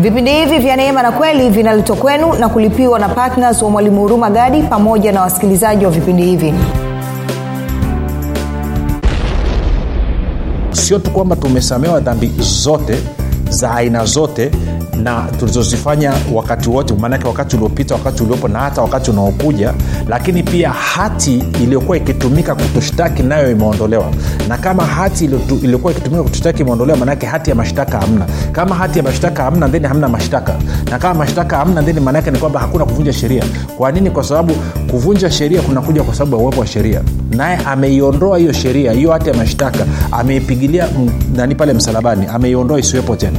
vipindi hivi vya neema na kweli vinaletwa kwenu na kulipiwa na ptns wa mwalimu huruma gadi pamoja na wasikilizaji wa vipindi hivi. Sio tu kwamba tumesamewa dhambi zote za aina zote na tulizozifanya wakati wote maanake wakati uliopita wakati uliopo na hata wakati unaokuja lakini pia hati iliyokuwa ikitumika kutushtaki nayo imeondolewa. Na kama hati iliyokuwa ikitumika kutushtaki imeondolewa maanake hati ya mashtaka hamna. Kama hati ya mashtaka hamna theni hamna mashtaka. Na kama mashtaka hamna theni maanaake ni kwamba hakuna kuvunja sheria. Kwa nini? Kwa sababu kuvunja sheria kunakuja kwa sababu ya uwepo wa sheria. Naye ameiondoa hiyo sheria hiyo hati ya mashtaka ameipigilia nani pale msalabani ameiondoa isiwepo tena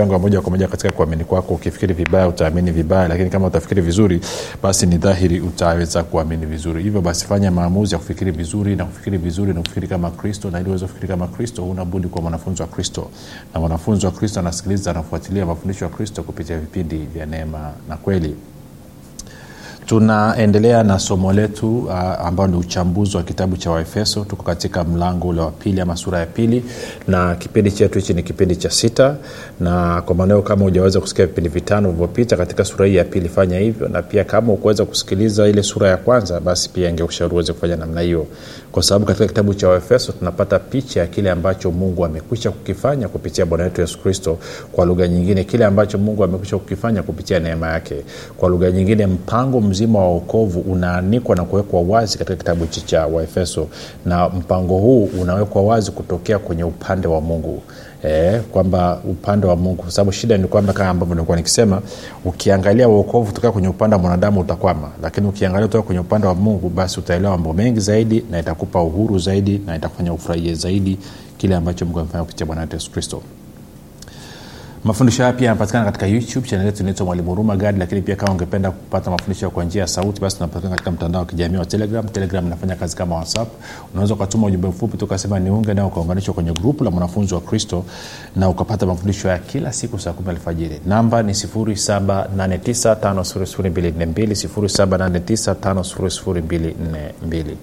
mchango wa moja kwa moja katika kuamini kwako. Ukifikiri vibaya utaamini vibaya lakini kama utafikiri vizuri basi ni dhahiri utaweza kuamini vizuri. Hivyo basi fanya maamuzi ya kufikiri vizuri na kufikiri vizuri na kufikiri kama kristo na ili uweze kufikiri kama kristo unabudi kuwa mwanafunzi wa kristo. Na mwanafunzi wa kristo anasikiliza anafuatilia mafundisho ya kristo kupitia vipindi vya neema na kweli tunaendelea na somo letu uh, ambao ni uchambuzi wa kitabu cha waefeso. Tuko katika mlango ule wa pili ama sura ya pili na kipindi chetu hichi ni kipindi cha sita. Na kwa maanao kama hujaweza kusikia vipindi vitano vilivyopita katika sura hii ya pili fanya hivyo. Na pia kama ukuweza kusikiliza ile sura ya kwanza basi pia ingeushauri uweze kufanya namna hiyo. Kwa sababu katika kitabu cha waefeso tunapata picha ya kile ambacho mungu amekwisha kukifanya kupitia bwana wetu yesu kristo. Kwa lugha nyingine kile ambacho mungu amekwisha kukifanya kupitia neema yake. Kwa lugha nyingine mpango mzima wa wokovu unaanikwa na kuwekwa wazi katika kitabu hichi cha waefeso. Na mpango huu unawekwa wazi kutokea kwenye upande wa mungu. E, kwamba upande wa mungu. Kwa sababu shida ni kwamba kama ambavyo nilikuwa nikisema ukiangalia uokovu toka kwenye upande wa mwanadamu utakwama. Lakini ukiangalia toka kwenye upande wa mungu basi utaelewa mambo mengi zaidi na itakupa uhuru zaidi na itakufanya ufurahie zaidi kile ambacho mungu amefanya kupitia bwana wetu yesu kristo mafundisho haya pia yanapatikana katika youtube chanel yetu inaitwa mwalimu huruma gadi lakini pia kama ungependa kupata mafundisho kwa njia ya sauti basi tunapatikana katika mtandao wa kijamii wa telegram. Telegram inafanya kazi kama whatsapp. Unaweza ukatuma ujumbe mfupi tukasema niunge nao ukaunganishwa kwenye grupu la mwanafunzi wa kristo na ukapata mafundisho ya kila siku saa kumi alfajiri. Namba ni 7895242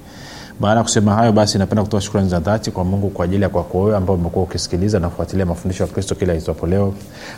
baada ya kusema hayo basi napenda kutoa shukrani za dhati kwa mungu kwa ajili ya kwako wewe ambao umekuwa ukisikiliza na kufuatilia mafundisho ya kristo kila itwapo leo.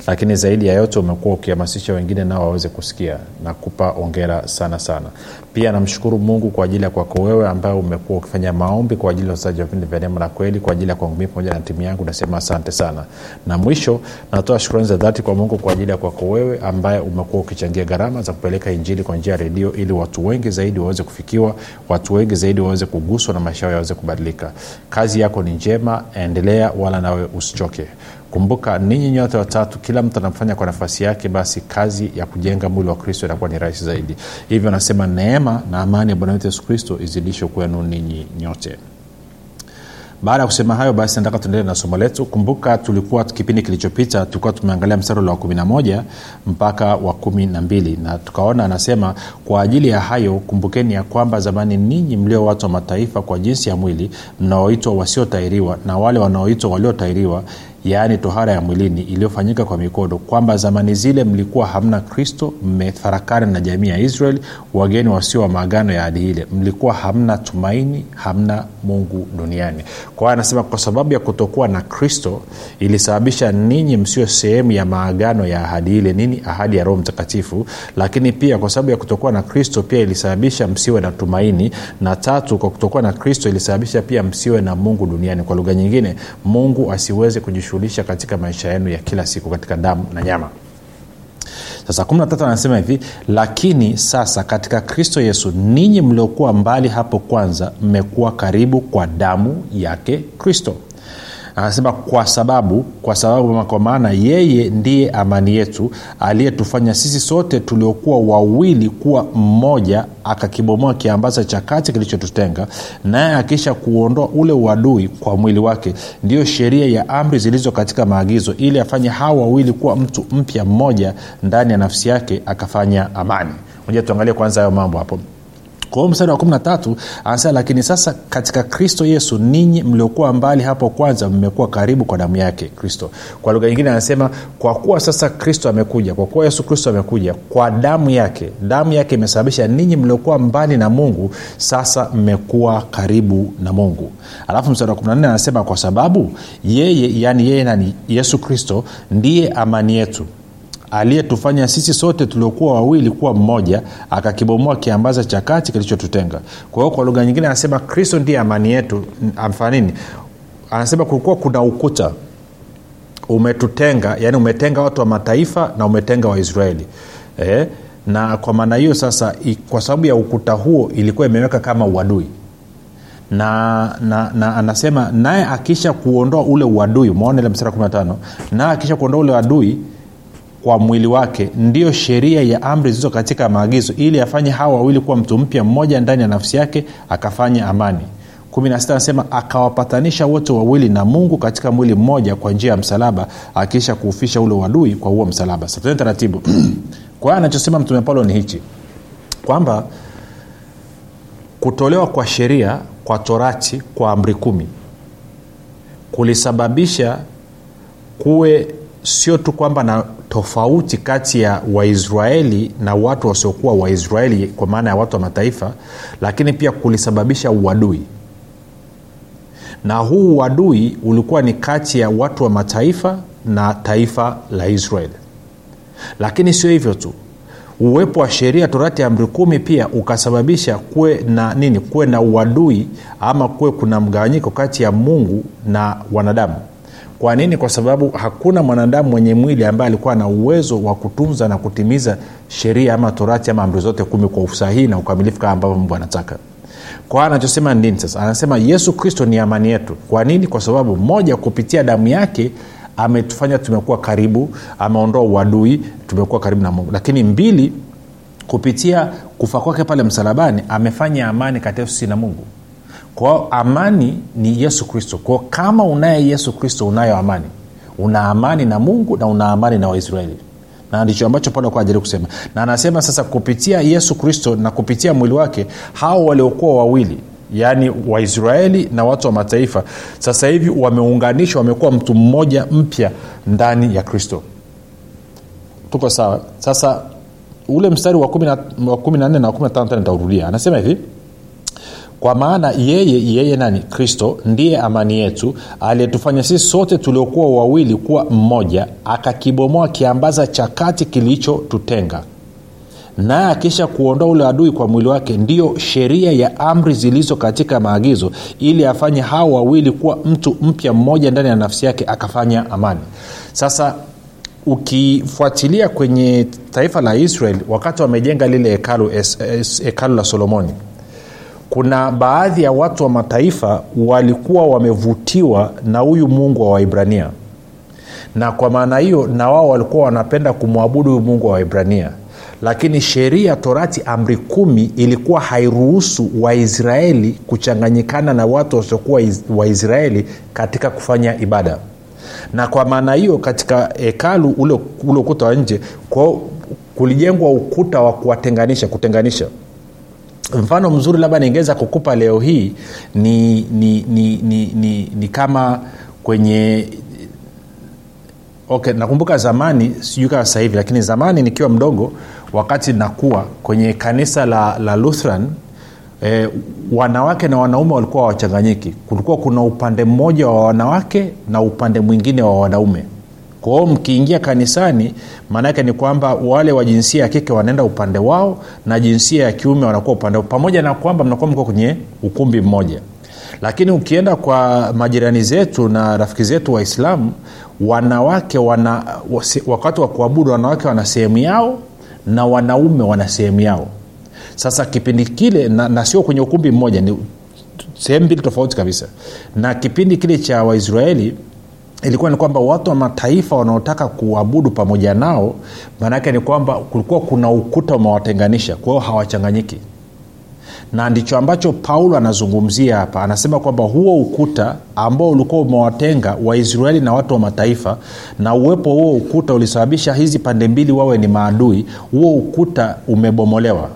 Lakini zaidi ya yote umekuwa ukihamasisha wengine nao waweze kusikia na kupa ongera sana sana pia namshukuru mungu kwa ajili ya kwako wewe ambaye umekuwa ukifanya maombi kwa ajili ya usaji wa vipindi vya neema na kweli kwa ajili ya kwangu mii pamoja na timu yangu nasema asante sana. Na mwisho natoa shukrani za dhati kwa mungu kwa ajili ya kwako wewe ambaye umekuwa ukichangia gharama za kupeleka injili kwa njia ya redio ili watu wengi zaidi waweze kufikiwa watu wengi zaidi waweze kuguswa na maisha yao yaweze kubadilika. Kazi yako ni njema endelea wala nawe usichoke kumbuka ninyi nyote watatu kila mtu anafanya kwa nafasi yake basi kazi ya kujenga mwili wa kristo inakuwa ni rahisi zaidi. Hivyo anasema neema na amani ya bwana wetu yesu kristo izidishwe kwenu ninyi nyote. Baada ya kusema hayo basi nataka tuendelee na somo letu. Kumbuka tulikuwa kipindi kilichopita tulikuwa tumeangalia mstari wa 11 mpaka wa 12 na tukaona anasema kwa ajili ya hayo kumbukeni ya kwamba zamani ninyi mlio watu wa mataifa kwa jinsi ya mwili mnaoitwa wasiotairiwa na wale wanaoitwa waliotairiwa yaani tohara ya mwilini iliyofanyika kwa mikono kwamba zamani zile mlikuwa hamna kristo mmefarakana na jamii ya israeli wageni wasio wa maagano ya hadi ile. Mlikuwa hamna tumaini hamna mungu duniani. Kwa anasema kwa sababu ya kutokuwa na kristo ilisababisha ninyi msio sehemu ya maagano ya ahadi ile nini? Ahadi ya roho mtakatifu. Lakini pia kwa sababu ya kutokuwa na kristo pia ilisababisha msiwe na tumaini. Na tatu kwa kutokuwa na kristo ilisababisha pia msiwe na mungu duniani. Kwa lugha nyingine mungu asiweze kujishughulisha katika maisha yenu ya kila siku katika damu na nyama. Sasa 13 anasema hivi lakini sasa katika kristo yesu ninyi mliokuwa mbali hapo kwanza mmekuwa karibu kwa damu yake kristo anasema kwa sababu kwa sababu kwa maana yeye ndiye amani yetu aliyetufanya sisi sote tuliokuwa wawili kuwa mmoja akakibomoa kiambaza cha kati kilichotutenga naye akisha kuondoa ule uadui kwa mwili wake. Ndiyo sheria ya amri zilizo katika maagizo ili afanye hawa wawili kuwa mtu mpya mmoja ndani ya nafsi yake akafanya amani. Moja tuangalie kwanza hayo mambo hapo kwa hiyo mstari wa 13 anasema lakini sasa katika kristo yesu ninyi mliokuwa mbali hapo kwanza mmekuwa karibu kwa damu yake kristo. Kwa lugha nyingine anasema kwa kuwa sasa kristo amekuja kwa kuwa yesu kristo amekuja kwa damu yake damu yake imesababisha ninyi mliokuwa mbali na mungu sasa mmekuwa karibu na mungu. Alafu mstari wa 14 anasema kwa sababu yeye yani yeye nani? Yesu kristo ndiye amani yetu aliyetufanya sisi sote tuliokuwa wawili kuwa mmoja akakibomoa kiambaza cha kati kilichotutenga. Kwa hiyo kwa lugha nyingine anasema kristo ndiye amani yetu. Amfanini anasema kulikuwa kuna ukuta umetutenga yani umetenga watu wa mataifa na umetenga waisraeli eh? na kwa maana hiyo sasa kwa sababu ya ukuta huo ilikuwa imeweka kama uadui. Na, na, na anasema naye akisha kuondoa ule uadui umeona ile mstara 15 naye akisha kuondoa ule uadui kwa mwili wake ndiyo sheria ya amri zilizo katika maagizo ili afanye hawa wawili kuwa mtu mpya mmoja ndani ya nafsi yake akafanya amani. 16 anasema akawapatanisha wote wawili na mungu katika mwili mmoja kwa njia ya msalaba akiisha kuufisha ule uadui kwa huo msalaba. Satene taratibu. Kwa hiyo anachosema mtume paulo ni hichi kwamba kutolewa kwa sheria kwa torati kwa amri kumi kulisababisha kuwe sio tu kwamba na tofauti kati ya waisraeli na watu wasiokuwa waisraeli kwa maana ya watu wa mataifa lakini pia kulisababisha uadui. Na huu uadui ulikuwa ni kati ya watu wa mataifa na taifa la israeli. Lakini sio hivyo tu. Uwepo wa sheria torati ya amri kumi pia ukasababisha kuwe na nini? Kuwe na uadui ama kuwe kuna mgawanyiko kati ya mungu na wanadamu kwa nini? Kwa sababu hakuna mwanadamu mwenye mwili ambaye alikuwa na uwezo wa kutunza na kutimiza sheria ama torati ama amri zote kumi kwa usahihi na ukamilifu kama ambavyo mungu anataka. Kwa anachosema ni nini sasa? Anasema yesu kristo ni amani yetu. Kwa nini? Kwa sababu moja kupitia damu yake ametufanya tumekuwa karibu ameondoa uadui tumekuwa karibu na mungu. Lakini mbili kupitia kufa kwake pale msalabani amefanya amani kati yetu sisi na mungu kwao amani ni yesu kristo. Kwao kama unaye yesu kristo unayo amani. Una amani na mungu na una amani na waisraeli. Na ndicho ambacho paulo alikuwa ajaribu kusema. Na anasema sasa kupitia yesu kristo na kupitia mwili wake hao waliokuwa wawili yaani waisraeli na watu wa mataifa sasa hivi wameunganishwa wamekuwa mtu mmoja mpya ndani ya kristo. Tuko sawa? Sasa ule mstari wa kumi na nne na kumi na tano tena nitaurudia. Anasema hivi kwa maana yeye yeye nani? Kristo ndiye amani yetu aliyetufanya sisi sote tuliokuwa wawili kuwa mmoja akakibomoa kiambaza cha kati kilichotutenga. Naye akisha kuondoa ule adui kwa mwili wake ndiyo sheria ya amri zilizo katika maagizo ili afanye hao wawili kuwa mtu mpya mmoja ndani ya nafsi yake akafanya amani. Sasa ukifuatilia kwenye taifa la israel wakati wamejenga lile hekalu, hekalu la solomoni kuna baadhi ya watu wa mataifa walikuwa wamevutiwa na huyu mungu wa waibrania na kwa maana hiyo na wao walikuwa wanapenda kumwabudu huyu mungu wa waibrania lakini sheria torati amri kumi ilikuwa hairuhusu waisraeli kuchanganyikana na watu wasiokuwa waisraeli katika kufanya ibada. Na kwa maana hiyo katika hekalu ule, ukuta wa nje kulijengwa ukuta wa kuwatenganisha kutenganisha mfano mzuri labda ningeweza kukupa leo hii ni ni, ni, ni, ni, ni kama kwenye okay nakumbuka zamani sijui kama sasa hivi lakini zamani nikiwa mdogo wakati nakuwa kwenye kanisa la, la lutheran e, wanawake na wanaume walikuwa wachanganyiki kulikuwa kuna upande mmoja wa wanawake na upande mwingine wa wanaume kwa mkiingia kanisani maanaake ni kwamba wale wa jinsia ya kike wanaenda upande wao na jinsia ya kiume wanakuwa upande wao. Pamoja na kwamba mnakuwa mko kwenye ukumbi mmoja. Lakini ukienda kwa majirani zetu na rafiki zetu waislamu wanawake wana wakati wa kuabudu wanawake wana sehemu yao na wanaume wana sehemu yao. Sasa kipindi kile na, na sio kwenye ukumbi mmoja ni sehemu mbili tofauti kabisa. Na kipindi kile cha waisraeli ilikuwa ni kwamba watu wa mataifa wanaotaka kuabudu pamoja nao maanaake ni kwamba kulikuwa kuna ukuta umewatenganisha kwa hawachanganyiki. Na ndicho ambacho paulo anazungumzia hapa. Anasema kwamba huo ukuta ambao ulikuwa umewatenga waisraeli na watu wa mataifa na uwepo huo ukuta ulisababisha hizi pande mbili wawe ni maadui huo ukuta umebomolewa.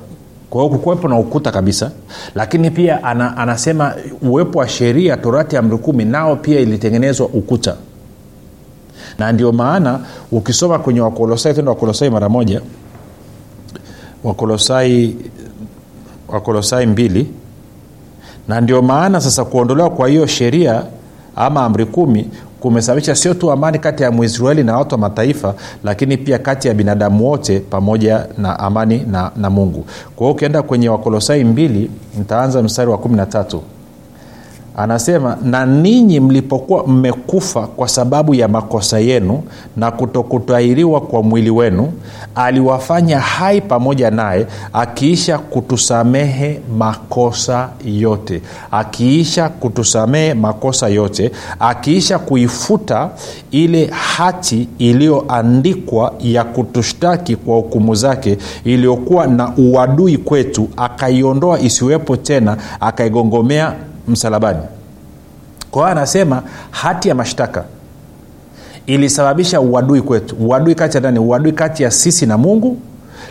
Kwa kukuwepo na ukuta kabisa. Lakini pia ana, anasema uwepo wa sheria torati amri kumi nao pia ilitengenezwa ukuta na ndio maana ukisoma kwenye wakolosai tendo wakolosai mara moja. Wakolosai wakolosai mbili. Na ndio maana sasa kuondolewa kwa hiyo sheria ama amri kumi kumesababisha sio tu amani kati ya mwisraeli na watu wa mataifa lakini pia kati ya binadamu wote pamoja na amani na, na mungu. Kwa hiyo ukienda kwenye wakolosai mbili nitaanza mstari wa kumi na tatu anasema na ninyi mlipokuwa mmekufa kwa sababu ya makosa yenu na kutokutahiriwa kwa mwili wenu aliwafanya hai pamoja naye akiisha kutusamehe makosa yote akiisha kutusamehe makosa yote akiisha kuifuta ile hati iliyoandikwa ya kutushtaki kwa hukumu zake iliyokuwa na uadui kwetu akaiondoa isiwepo tena akaigongomea msalabani. Kwa anasema hati ya mashtaka ilisababisha uadui kwetu. Uadui kati ya nani? Uadui kati ya sisi na mungu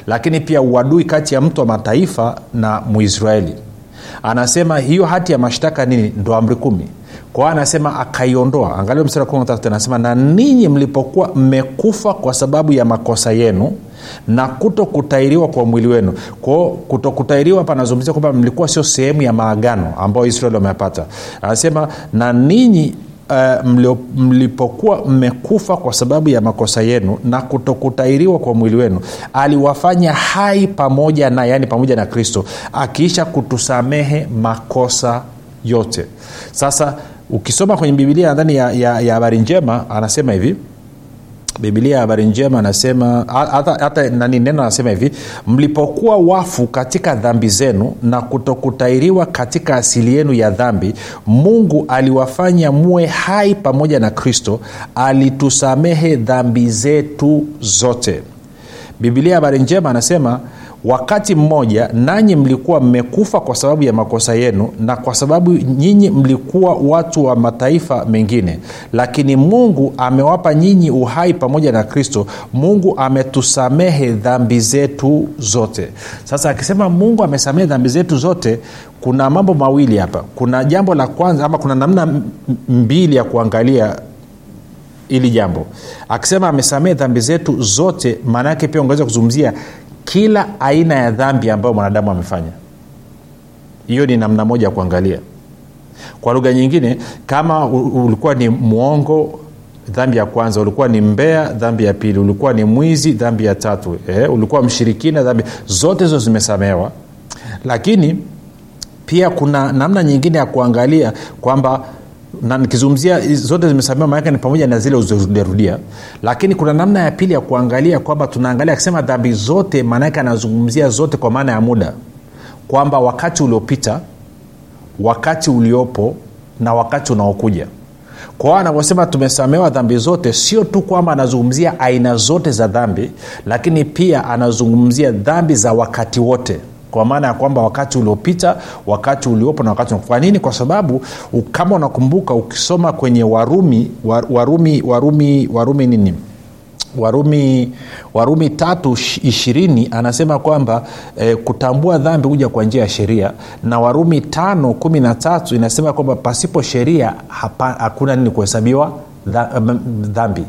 lakini pia uadui kati ya mtu wa mataifa na muisraeli anasema hiyo hati ya mashtaka nini? Ndo amri kumi kwa anasema akaiondoa. Angalia mstari anasema na ninyi mlipokuwa mmekufa kwa sababu ya makosa yenu na kuto kutairiwa kwa mwili wenu. Kwao kutokutairiwa panazungumzia anazungumzia kwamba mlikuwa sio sehemu ya maagano ambayo israeli wamepata anasema na ninyi Uh, mlio, mlipokuwa mmekufa kwa sababu ya makosa yenu na kutokutairiwa kwa mwili wenu. Aliwafanya hai pamoja na yani pamoja na kristo akiisha kutusamehe makosa yote. Sasa ukisoma kwenye bibilia nadhani ya, ya, ya habari njema anasema hivi. Bibilia ya habari njema anasema hata, hata nani neno anasema hivi mlipokuwa wafu katika dhambi zenu na kutokutairiwa katika asili yenu ya dhambi mungu aliwafanya muwe hai pamoja na kristo alitusamehe dhambi zetu zote. Bibilia ya habari njema anasema wakati mmoja nanyi mlikuwa mmekufa kwa sababu ya makosa yenu na kwa sababu nyinyi mlikuwa watu wa mataifa mengine. Lakini mungu amewapa nyinyi uhai pamoja na kristo. Mungu ametusamehe dhambi zetu zote. Sasa akisema mungu amesamehe dhambi zetu zote kuna mambo mawili hapa. Kuna jambo la kwanza ama kuna namna mbili ya kuangalia hili jambo. Akisema amesamehe dhambi zetu zote maana yake pia ungeweza kuzungumzia kila aina ya dhambi ambayo mwanadamu amefanya. Hiyo ni namna moja ya kuangalia. Kwa lugha nyingine kama ulikuwa ni mwongo dhambi ya kwanza ulikuwa ni mbea dhambi ya pili ulikuwa ni mwizi dhambi ya tatu eh, ulikuwa mshirikina dhambi zote hizo zimesamehewa. Lakini pia kuna namna nyingine ya kuangalia kwamba na nikizungumzia zote zimesamewa maanake ni pamoja na zile uzirudiarudia lakini kuna namna ya pili ya kuangalia kwamba tunaangalia akisema dhambi zote maanaake anazungumzia zote kwa maana ya muda. Kwamba wakati uliopita wakati uliopo na wakati unaokuja. Kwao anavyosema tumesamewa dhambi zote sio tu kwamba anazungumzia aina zote za dhambi lakini pia anazungumzia dhambi za wakati wote kwa maana ya kwamba wakati uliopita wakati uliopo na wakati kwa nini? Kwa sababu kama unakumbuka ukisoma kwenye warumi warumi warumi warumi nini? Warumi warumi tatu ishirini anasema kwamba e, kutambua dhambi huja kwa njia ya sheria. Na warumi tano kumi na tatu inasema kwamba pasipo sheria hakuna nini kuhesabiwa dhambi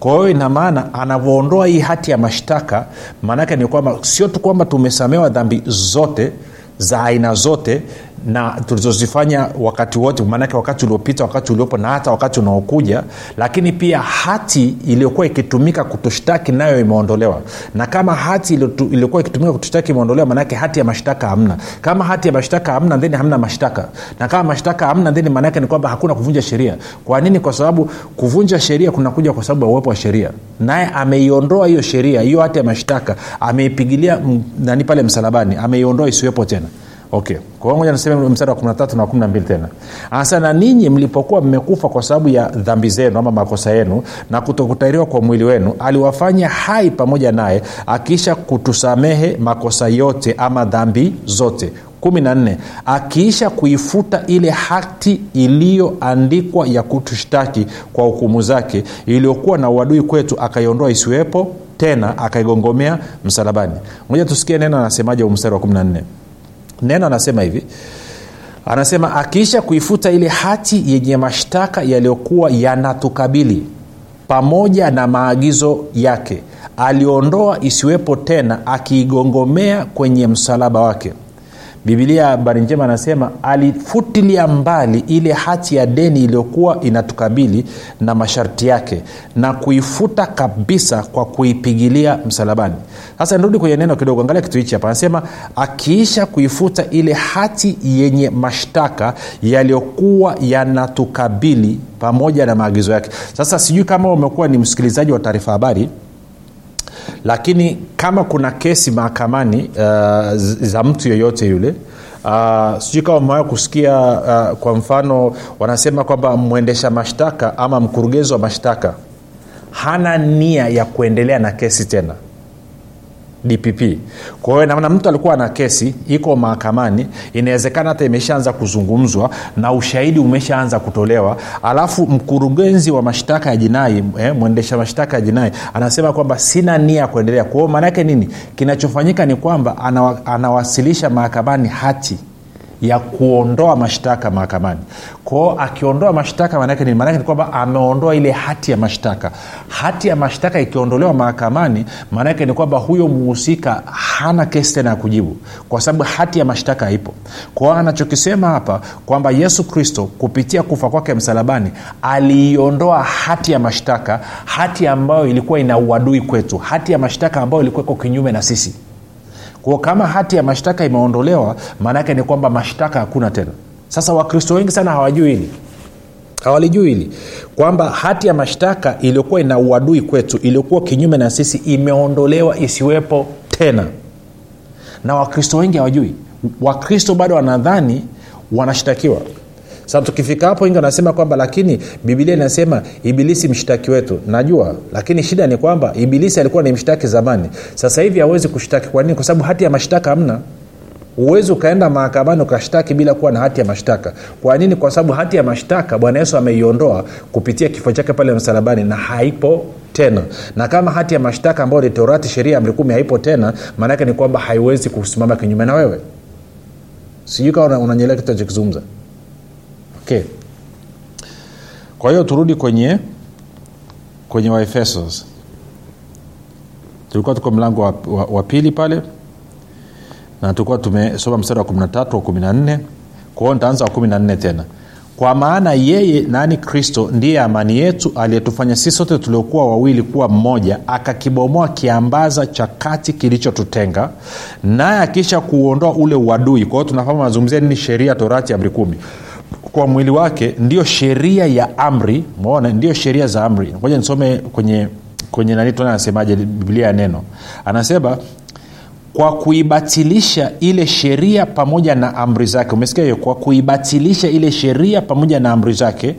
kwa hiyo ina maana anavyoondoa hii hati ya mashtaka maanaake ni kwamba sio tu kwamba tumesamewa dhambi zote za aina zote na tulizozifanya wakati wote maanake wakati uliopita wakati uliopo na hata wakati unaokuja lakini pia hati iliyokuwa ikitumika kutushtaki nayo imeondolewa. Na kama hati iliyokuwa ikitumika kutushtaki imeondolewa maanake hati ya mashtaka hamna. Kama hati ya mashtaka hamna theni hamna mashtaka. Na kama mashtaka hamna theni maanake ni kwamba hakuna kuvunja sheria. Kwa nini? Kwa sababu kuvunja sheria kunakuja kwa sababu ya uwepo wa sheria. Naye ameiondoa hiyo sheria hiyo hati ya mashtaka ameipigilia nani pale msalabani ameiondoa isiwepo tena okay. Kwa hiyo moja niseme mstari wa 13 na 12 tena. Anasema na ninyi mlipokuwa mmekufa kwa sababu ya dhambi zenu ama makosa yenu na kutokutahiriwa kwa mwili wenu aliwafanya hai pamoja naye akiisha kutusamehe makosa yote ama dhambi zote. Kumi na nne akiisha kuifuta ile hati iliyoandikwa ya kutushtaki kwa hukumu zake iliyokuwa na uadui kwetu akaiondoa isiwepo tena akaigongomea msalabani. Moja tusikie neno anasemaje mstari wa 14 neno anasema hivi. Anasema akiisha kuifuta ile hati yenye mashtaka yaliyokuwa yanatukabili pamoja na maagizo yake aliondoa isiwepo tena akiigongomea kwenye msalaba wake bibilia habari njema anasema alifutilia mbali ile hati ya deni iliyokuwa inatukabili na masharti yake na kuifuta kabisa kwa kuipigilia msalabani. Sasa nirudi kwenye neno kidogo angalia kitu hichi hapa. Anasema akiisha kuifuta ile hati yenye mashtaka yaliyokuwa yanatukabili pamoja na maagizo yake. Sasa sijui kama umekuwa ni msikilizaji wa taarifa habari lakini kama kuna kesi mahakamani uh, za mtu yeyote yule Uh, sijui kama umewaa kusikia uh, kwa mfano wanasema kwamba mwendesha mashtaka ama mkurugenzi wa mashtaka hana nia ya kuendelea na kesi tena dpp kwa hiyo namna mtu alikuwa na kesi iko mahakamani inawezekana hata imeshaanza kuzungumzwa na ushahidi umeshaanza kutolewa. Alafu mkurugenzi wa mashtaka ya jinai eh, mwendesha mashtaka ya jinai anasema kwamba sina nia ya kuendelea. Kwa hiyo maanaake nini? Kinachofanyika ni kwamba anawa, anawasilisha mahakamani hati ya kuondoa mashtaka mahakamani. Kwao akiondoa mashtaka maanake ni maanake ni kwamba ameondoa ile hati ya mashtaka. Hati ya mashtaka ikiondolewa mahakamani maanake ni kwamba huyo mhusika hana kesi tena ya kujibu kwa sababu hati ya mashtaka haipo. Kwao anachokisema hapa kwamba yesu kristo kupitia kufa kwake msalabani aliiondoa hati ya mashtaka hati ambayo ilikuwa ina uadui kwetu hati ya mashtaka ambayo ilikuwa iko kinyume na sisi kwao kama hati ya mashtaka imeondolewa maanaake ni kwamba mashtaka hakuna tena. Sasa wakristo wengi sana hawajui hili. Hawalijui hili. Kwamba hati ya mashtaka iliyokuwa ina uadui kwetu iliyokuwa kinyume na sisi imeondolewa isiwepo tena. Na wakristo wengi hawajui. Wakristo bado wanadhani wanashtakiwa sasa tukifika hapo ingi wanasema kwamba lakini bibilia inasema ibilisi mshtaki wetu. Najua lakini shida ni kwamba ibilisi alikuwa ni mshtaki zamani. Sasa hivi hawezi kushtaki. Kwa nini? Kwa sababu hati ya mashtaka hamna. Huwezi ukaenda mahakamani ukashtaki bila kuwa na hati ya mashtaka. Kwa nini? Kwa sababu hati ya mashtaka bwana yesu ameiondoa kupitia kifo chake pale msalabani na haipo tena. Na kama hati ya mashtaka ambayo ni torati sheria amri kumi haipo tena maanaake ni kwamba haiwezi kusimama kinyume na wewe. Sijui kawa unanyelea kitu achokizungumza okay. Kwa hiyo turudi kwenye kwenye waefesos tulikuwa tuko mlango wa, wa, wa pili pale na tulikuwa tumesoma mstari wa 13 wa 14 kwa hiyo nitaanza wa 14 tena. Kwa maana yeye nani? Kristo ndiye amani yetu aliyetufanya sisi sote tuliokuwa wawili kuwa mmoja akakibomoa kiambaza cha kati kilichotutenga naye akisha kuuondoa ule uadui. Kwa hiyo tunafahamu anazungumzia nini? Sheria torati amri kumi kwa mwili wake ndio sheria ya amri. Mona ndio sheria za amri. Ngoja nisome kwenye kwenye anasemaje biblia ya neno. Anasema kwa kuibatilisha ile sheria pamoja na amri zake. Umesikia hiyo? Kwa kuibatilisha ile sheria pamoja na amri zake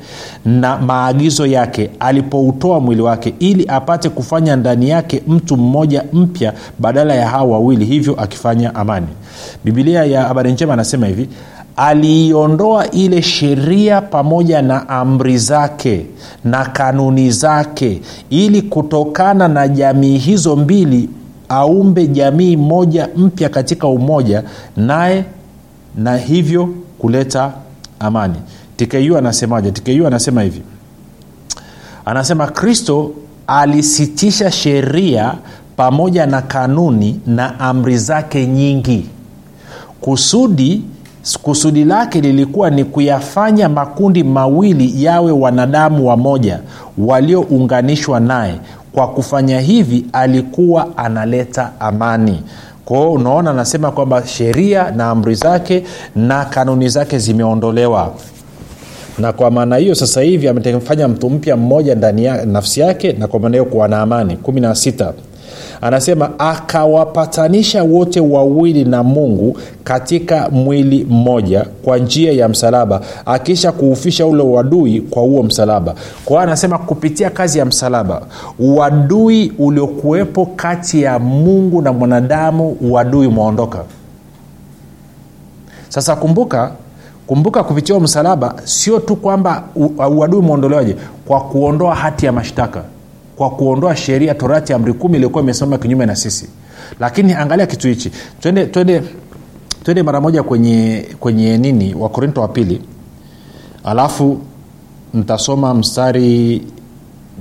na maagizo yake alipoutoa mwili wake ili apate kufanya ndani yake mtu mmoja mpya badala ya hawa wawili hivyo akifanya amani. Bibilia ya habari njema anasema hivi aliiondoa ile sheria pamoja na amri zake na kanuni zake ili kutokana na jamii hizo mbili aumbe jamii moja mpya katika umoja naye na hivyo kuleta amani. Tku anasemaje? Tku anasema hivi. Anasema kristo alisitisha sheria pamoja na kanuni na amri zake nyingi kusudi kusudi lake lilikuwa ni kuyafanya makundi mawili yawe wanadamu wamoja waliounganishwa naye. Kwa kufanya hivi alikuwa analeta amani. Kwao unaona anasema kwamba sheria na amri zake na kanuni zake zimeondolewa. Na kwa maana hiyo sasa hivi amefanya mtu mpya mmoja ndani ya nafsi yake na kwa maana hiyo kuwa na amani. Kumi na sita anasema akawapatanisha wote wawili na mungu katika mwili mmoja kwa njia ya msalaba akisha kuufisha ule uadui kwa huo msalaba. Kwa hiyo anasema kupitia kazi ya msalaba uadui uliokuwepo kati ya mungu na mwanadamu uadui umeondoka. Sasa kumbuka kumbuka kupitia msalaba sio tu kwamba uadui umeondolewaje kwa kuondoa hati ya mashtaka kwa kuondoa sheria torati amri kumi iliyokuwa imesimama kinyume na sisi. Lakini angalia kitu hichi. Twende twende twende mara moja kwenye kwenye nini? Wakorinto wa pili. Alafu ntasoma mstari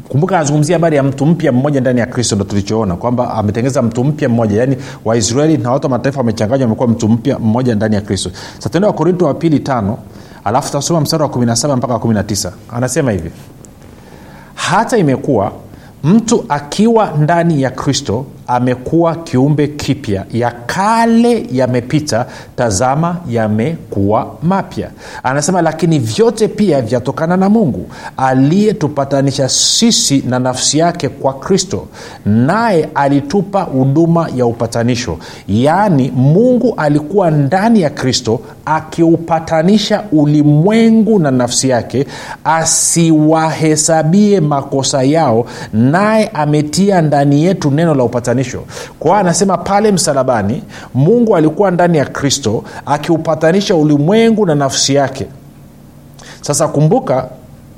kumbuka anazungumzia habari ya mtu mpya mmoja ndani ya kristo ndo tulichoona kwamba ametengeza mtu mpya mmoja. Yaani waisraeli na watu wa mataifa wamechanganywa wamekuwa mtu mpya mmoja ndani ya kristo. Sa wakorinto wa pili tano alafu tasoma mstari wa 17 mpaka 19 anasema hivi hata imekuwa mtu akiwa ndani ya kristo amekuwa kiumbe kipya. Ya kale yamepita tazama yamekuwa mapya. Anasema lakini vyote pia vyatokana na mungu aliyetupatanisha sisi na nafsi yake kwa kristo. Naye alitupa huduma ya upatanisho. Yaani mungu alikuwa ndani ya kristo akiupatanisha ulimwengu na nafsi yake asiwahesabie makosa yao. Naye ametia ndani yetu neno la upatanisho kwa kwao anasema pale msalabani mungu alikuwa ndani ya kristo akiupatanisha ulimwengu na nafsi yake. Sasa kumbuka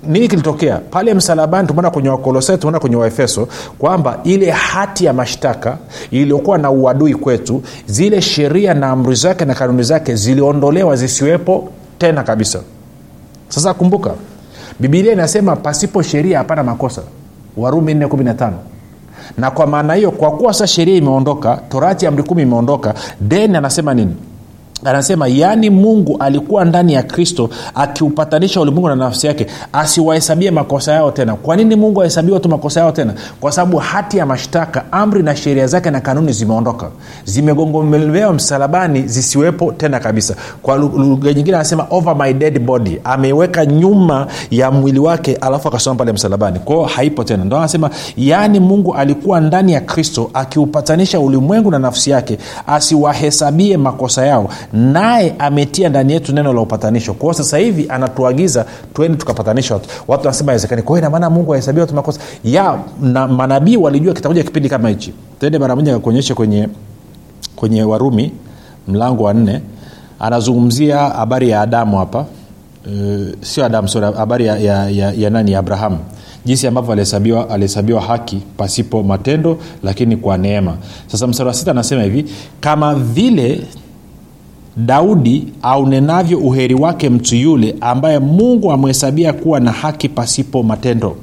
nini kilitokea? Pale msalabani tumeona kwenye wakolosai tumeona kwenye waefeso kwamba ile hati ya mashtaka iliyokuwa na uadui kwetu zile sheria na amri zake na kanuni zake ziliondolewa zisiwepo tena kabisa. Sasa kumbuka bibilia inasema pasipo sheria hapana makosa. Warumi 415 na kwa maana hiyo kwa kuwa sasa sheria imeondoka torati amri kumi imeondoka then anasema nini anasema yaani mungu alikuwa ndani ya kristo akiupatanisha ulimwengu na nafsi yake asiwahesabie makosa yao tena. Kwa nini mungu ahesabiwe watu makosa yao tena? Kwa sababu hati ya mashtaka amri na sheria zake na kanuni zimeondoka. Zimegongomelewa msalabani zisiwepo tena kabisa. Kwa lugha nyingine anasema over my dead body. Ameiweka nyuma ya mwili wake alafu akasoma pale msalabani. Kwao haipo tena. Ndo anasema yaani mungu alikuwa ndani ya kristo akiupatanisha ulimwengu na nafsi yake asiwahesabie makosa yao naye ametia ndani yetu neno la upatanisho. Kwao sasa hivi anatuagiza twende tukapatanisha watu. Watu wanasema awezekani kwao inamaana mungu ahesabia watu makosa. Ya na manabii walijua kitakuja kipindi kama hichi. Twende mara moja kakuonyeshe kwenye kwenye warumi mlango wa nne. Anazungumzia habari ya adamu hapa. E, sio adamu sio habari ya, ya, ya, ya nani? Abrahamu. Jinsi ambavyo alihesabiwa alihesabiwa haki pasipo matendo lakini kwa neema. Sasa msara wa sita anasema hivi kama vile daudi aunenavyo uheri wake mtu yule ambaye mungu amehesabia kuwa na haki pasipo matendo.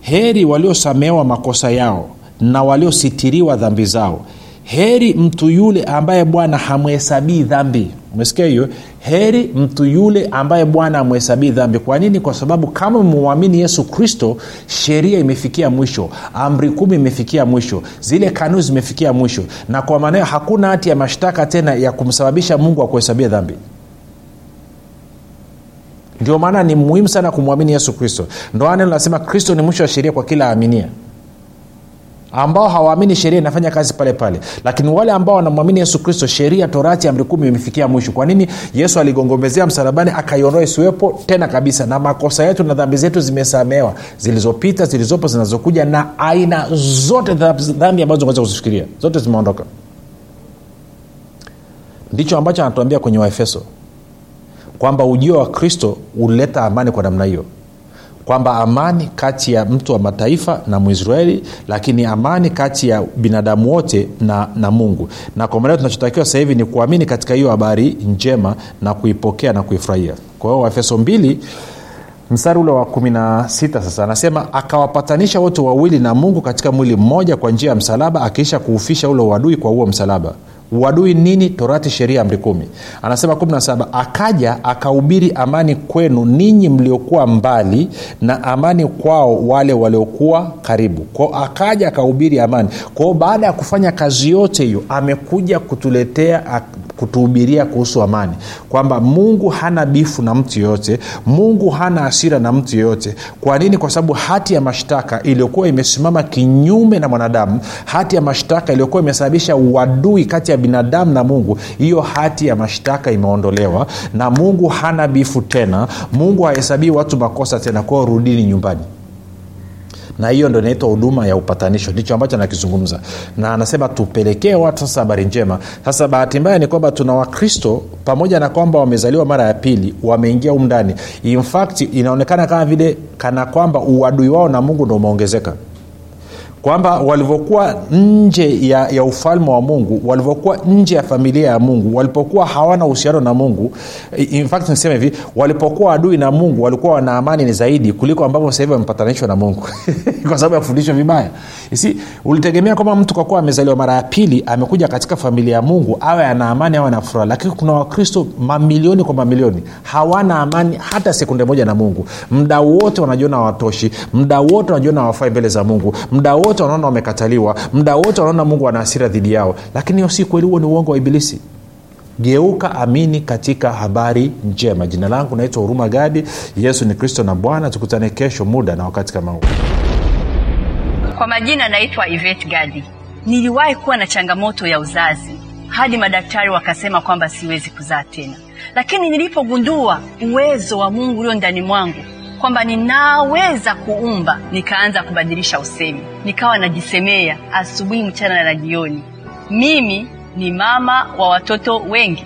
Heri waliosamehewa makosa yao na waliositiriwa dhambi zao heri mtu yule ambaye bwana hamhesabii dhambi. Umesikia hiyo? Heri mtu yule ambaye bwana amhesabii dhambi. Kwa nini? Kwa sababu kama mwamini yesu kristo sheria imefikia mwisho amri kumi imefikia mwisho zile kanuni zimefikia mwisho. Na kwa maanao hakuna hati ya mashtaka tena ya kumsababisha mungu akuhesabia dhambi. Ndio maana ni muhimu sana kumwamini yesu kristo. Ndo neno nasema kristo ni mwisho wa sheria kwa kila aminia ambao hawaamini sheria inafanya kazi pale pale. Lakini wale ambao wanamwamini yesu kristo sheria torati amri kumi imefikia mwisho. Kwa nini? Yesu aligongomezea msalabani akaiondoa isiwepo tena kabisa na makosa yetu na dhambi zetu zimesamewa zilizopita zilizopo zinazokuja na aina zote dhambi ambazo unaweza kuzifikiria. Zote zimeondoka. Ndicho ambacho anatuambia kwenye waefeso kwamba ujio wa kristo ulileta amani kwa namna hiyo kwamba amani kati ya mtu wa mataifa na mwisraeli lakini amani kati ya binadamu wote na, na mungu. Na kwa maanao tunachotakiwa sasa hivi ni kuamini katika hiyo habari njema na kuipokea na kuifurahia. Kwa hiyo waefeso mbili mstari ule wa 16 sasa anasema akawapatanisha wote wawili na mungu katika mwili mmoja kwa njia ya msalaba akiisha kuufisha ule uadui kwa huo msalaba uadui nini? Torati sheria amri kumi. Anasema 17 akaja akahubiri amani kwenu ninyi mliokuwa mbali na amani kwao wale waliokuwa karibu. Kwao akaja akahubiri amani. Kwao baada ya kufanya kazi yote hiyo amekuja kutuletea kutuhubiria kuhusu amani. Kwamba mungu hana bifu na mtu yoyote. Mungu hana asira na mtu yoyote. Kwa nini? Kwa sababu hati ya mashtaka iliyokuwa imesimama kinyume na mwanadamu hati ya mashtaka iliyokuwa imesababisha uadui kati ya binadamu na mungu hiyo hati ya mashtaka imeondolewa na mungu hana bifu tena. Mungu hahesabii watu makosa tena. Kwao rudini nyumbani. Na hiyo ndo inaitwa huduma ya upatanisho. Ndicho ambacho anakizungumza. Na anasema tupelekee watu sasa habari njema. Sasa bahati mbaya ni kwamba tuna wakristo pamoja na kwamba wamezaliwa mara ya pili wameingia umndani ndani. In inaonekana kama vile kana kwamba uadui wao na mungu ndo umeongezeka kwamba walivyokuwa nje ya, ya ufalme wa mungu walivyokuwa nje ya familia ya mungu walipokuwa hawana uhusiano na mungu in fact niseme hivi walipokuwa adui na mungu walikuwa wana amani ni zaidi kuliko ambavyo sahivi wamepatanishwa na mungu. Kwa sababu ya kufundishwa vibaya. Si ulitegemea kwamba mtu kwa kuwa amezaliwa mara ya pili amekuja katika familia ya mungu awe ana amani awe na furaha. Lakini kuna wakristo mamilioni kwa mamilioni hawana amani hata sekunde moja na mungu. Mda wote wanajiona watoshi mda wote wanajiona wafai mbele za mungu. Mda wote wanaona wamekataliwa mda wote wanaona mungu ana hasira dhidi yao lakini hiyo si kweli huo ni uongo wa ibilisi. Geuka amini katika habari njema. Jina langu naitwa huruma gadi. Yesu ni kristo na bwana. Tukutane kesho muda na wakati kama huu. Kwa majina naitwa ivet gadi. Niliwahi kuwa na changamoto ya uzazi hadi madaktari wakasema kwamba siwezi kuzaa tena. Lakini nilipogundua uwezo wa mungu ulio ndani mwangu kwamba ninaweza kuumba. Nikaanza kubadilisha usemi. Nikawa najisemea asubuhi mchana na jioni. Mimi ni mama wa watoto wengi.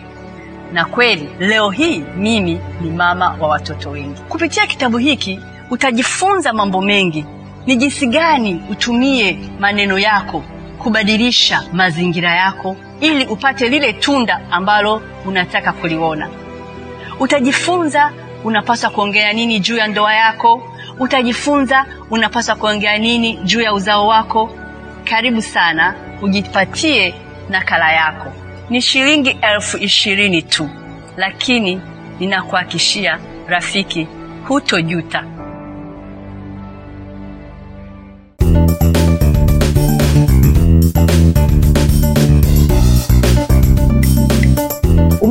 Na kweli leo hii mimi ni mama wa watoto wengi. Kupitia kitabu hiki utajifunza mambo mengi. Ni jinsi gani utumie maneno yako kubadilisha mazingira yako ili upate lile tunda ambalo unataka kuliona. Utajifunza unapaswa kuongea nini juu ya ndoa yako? Utajifunza unapaswa kuongea nini juu ya uzao wako? Karibu sana ujipatie nakala yako. Ni shilingi elfu ishirini tu lakini ninakuhakishia rafiki hutojuta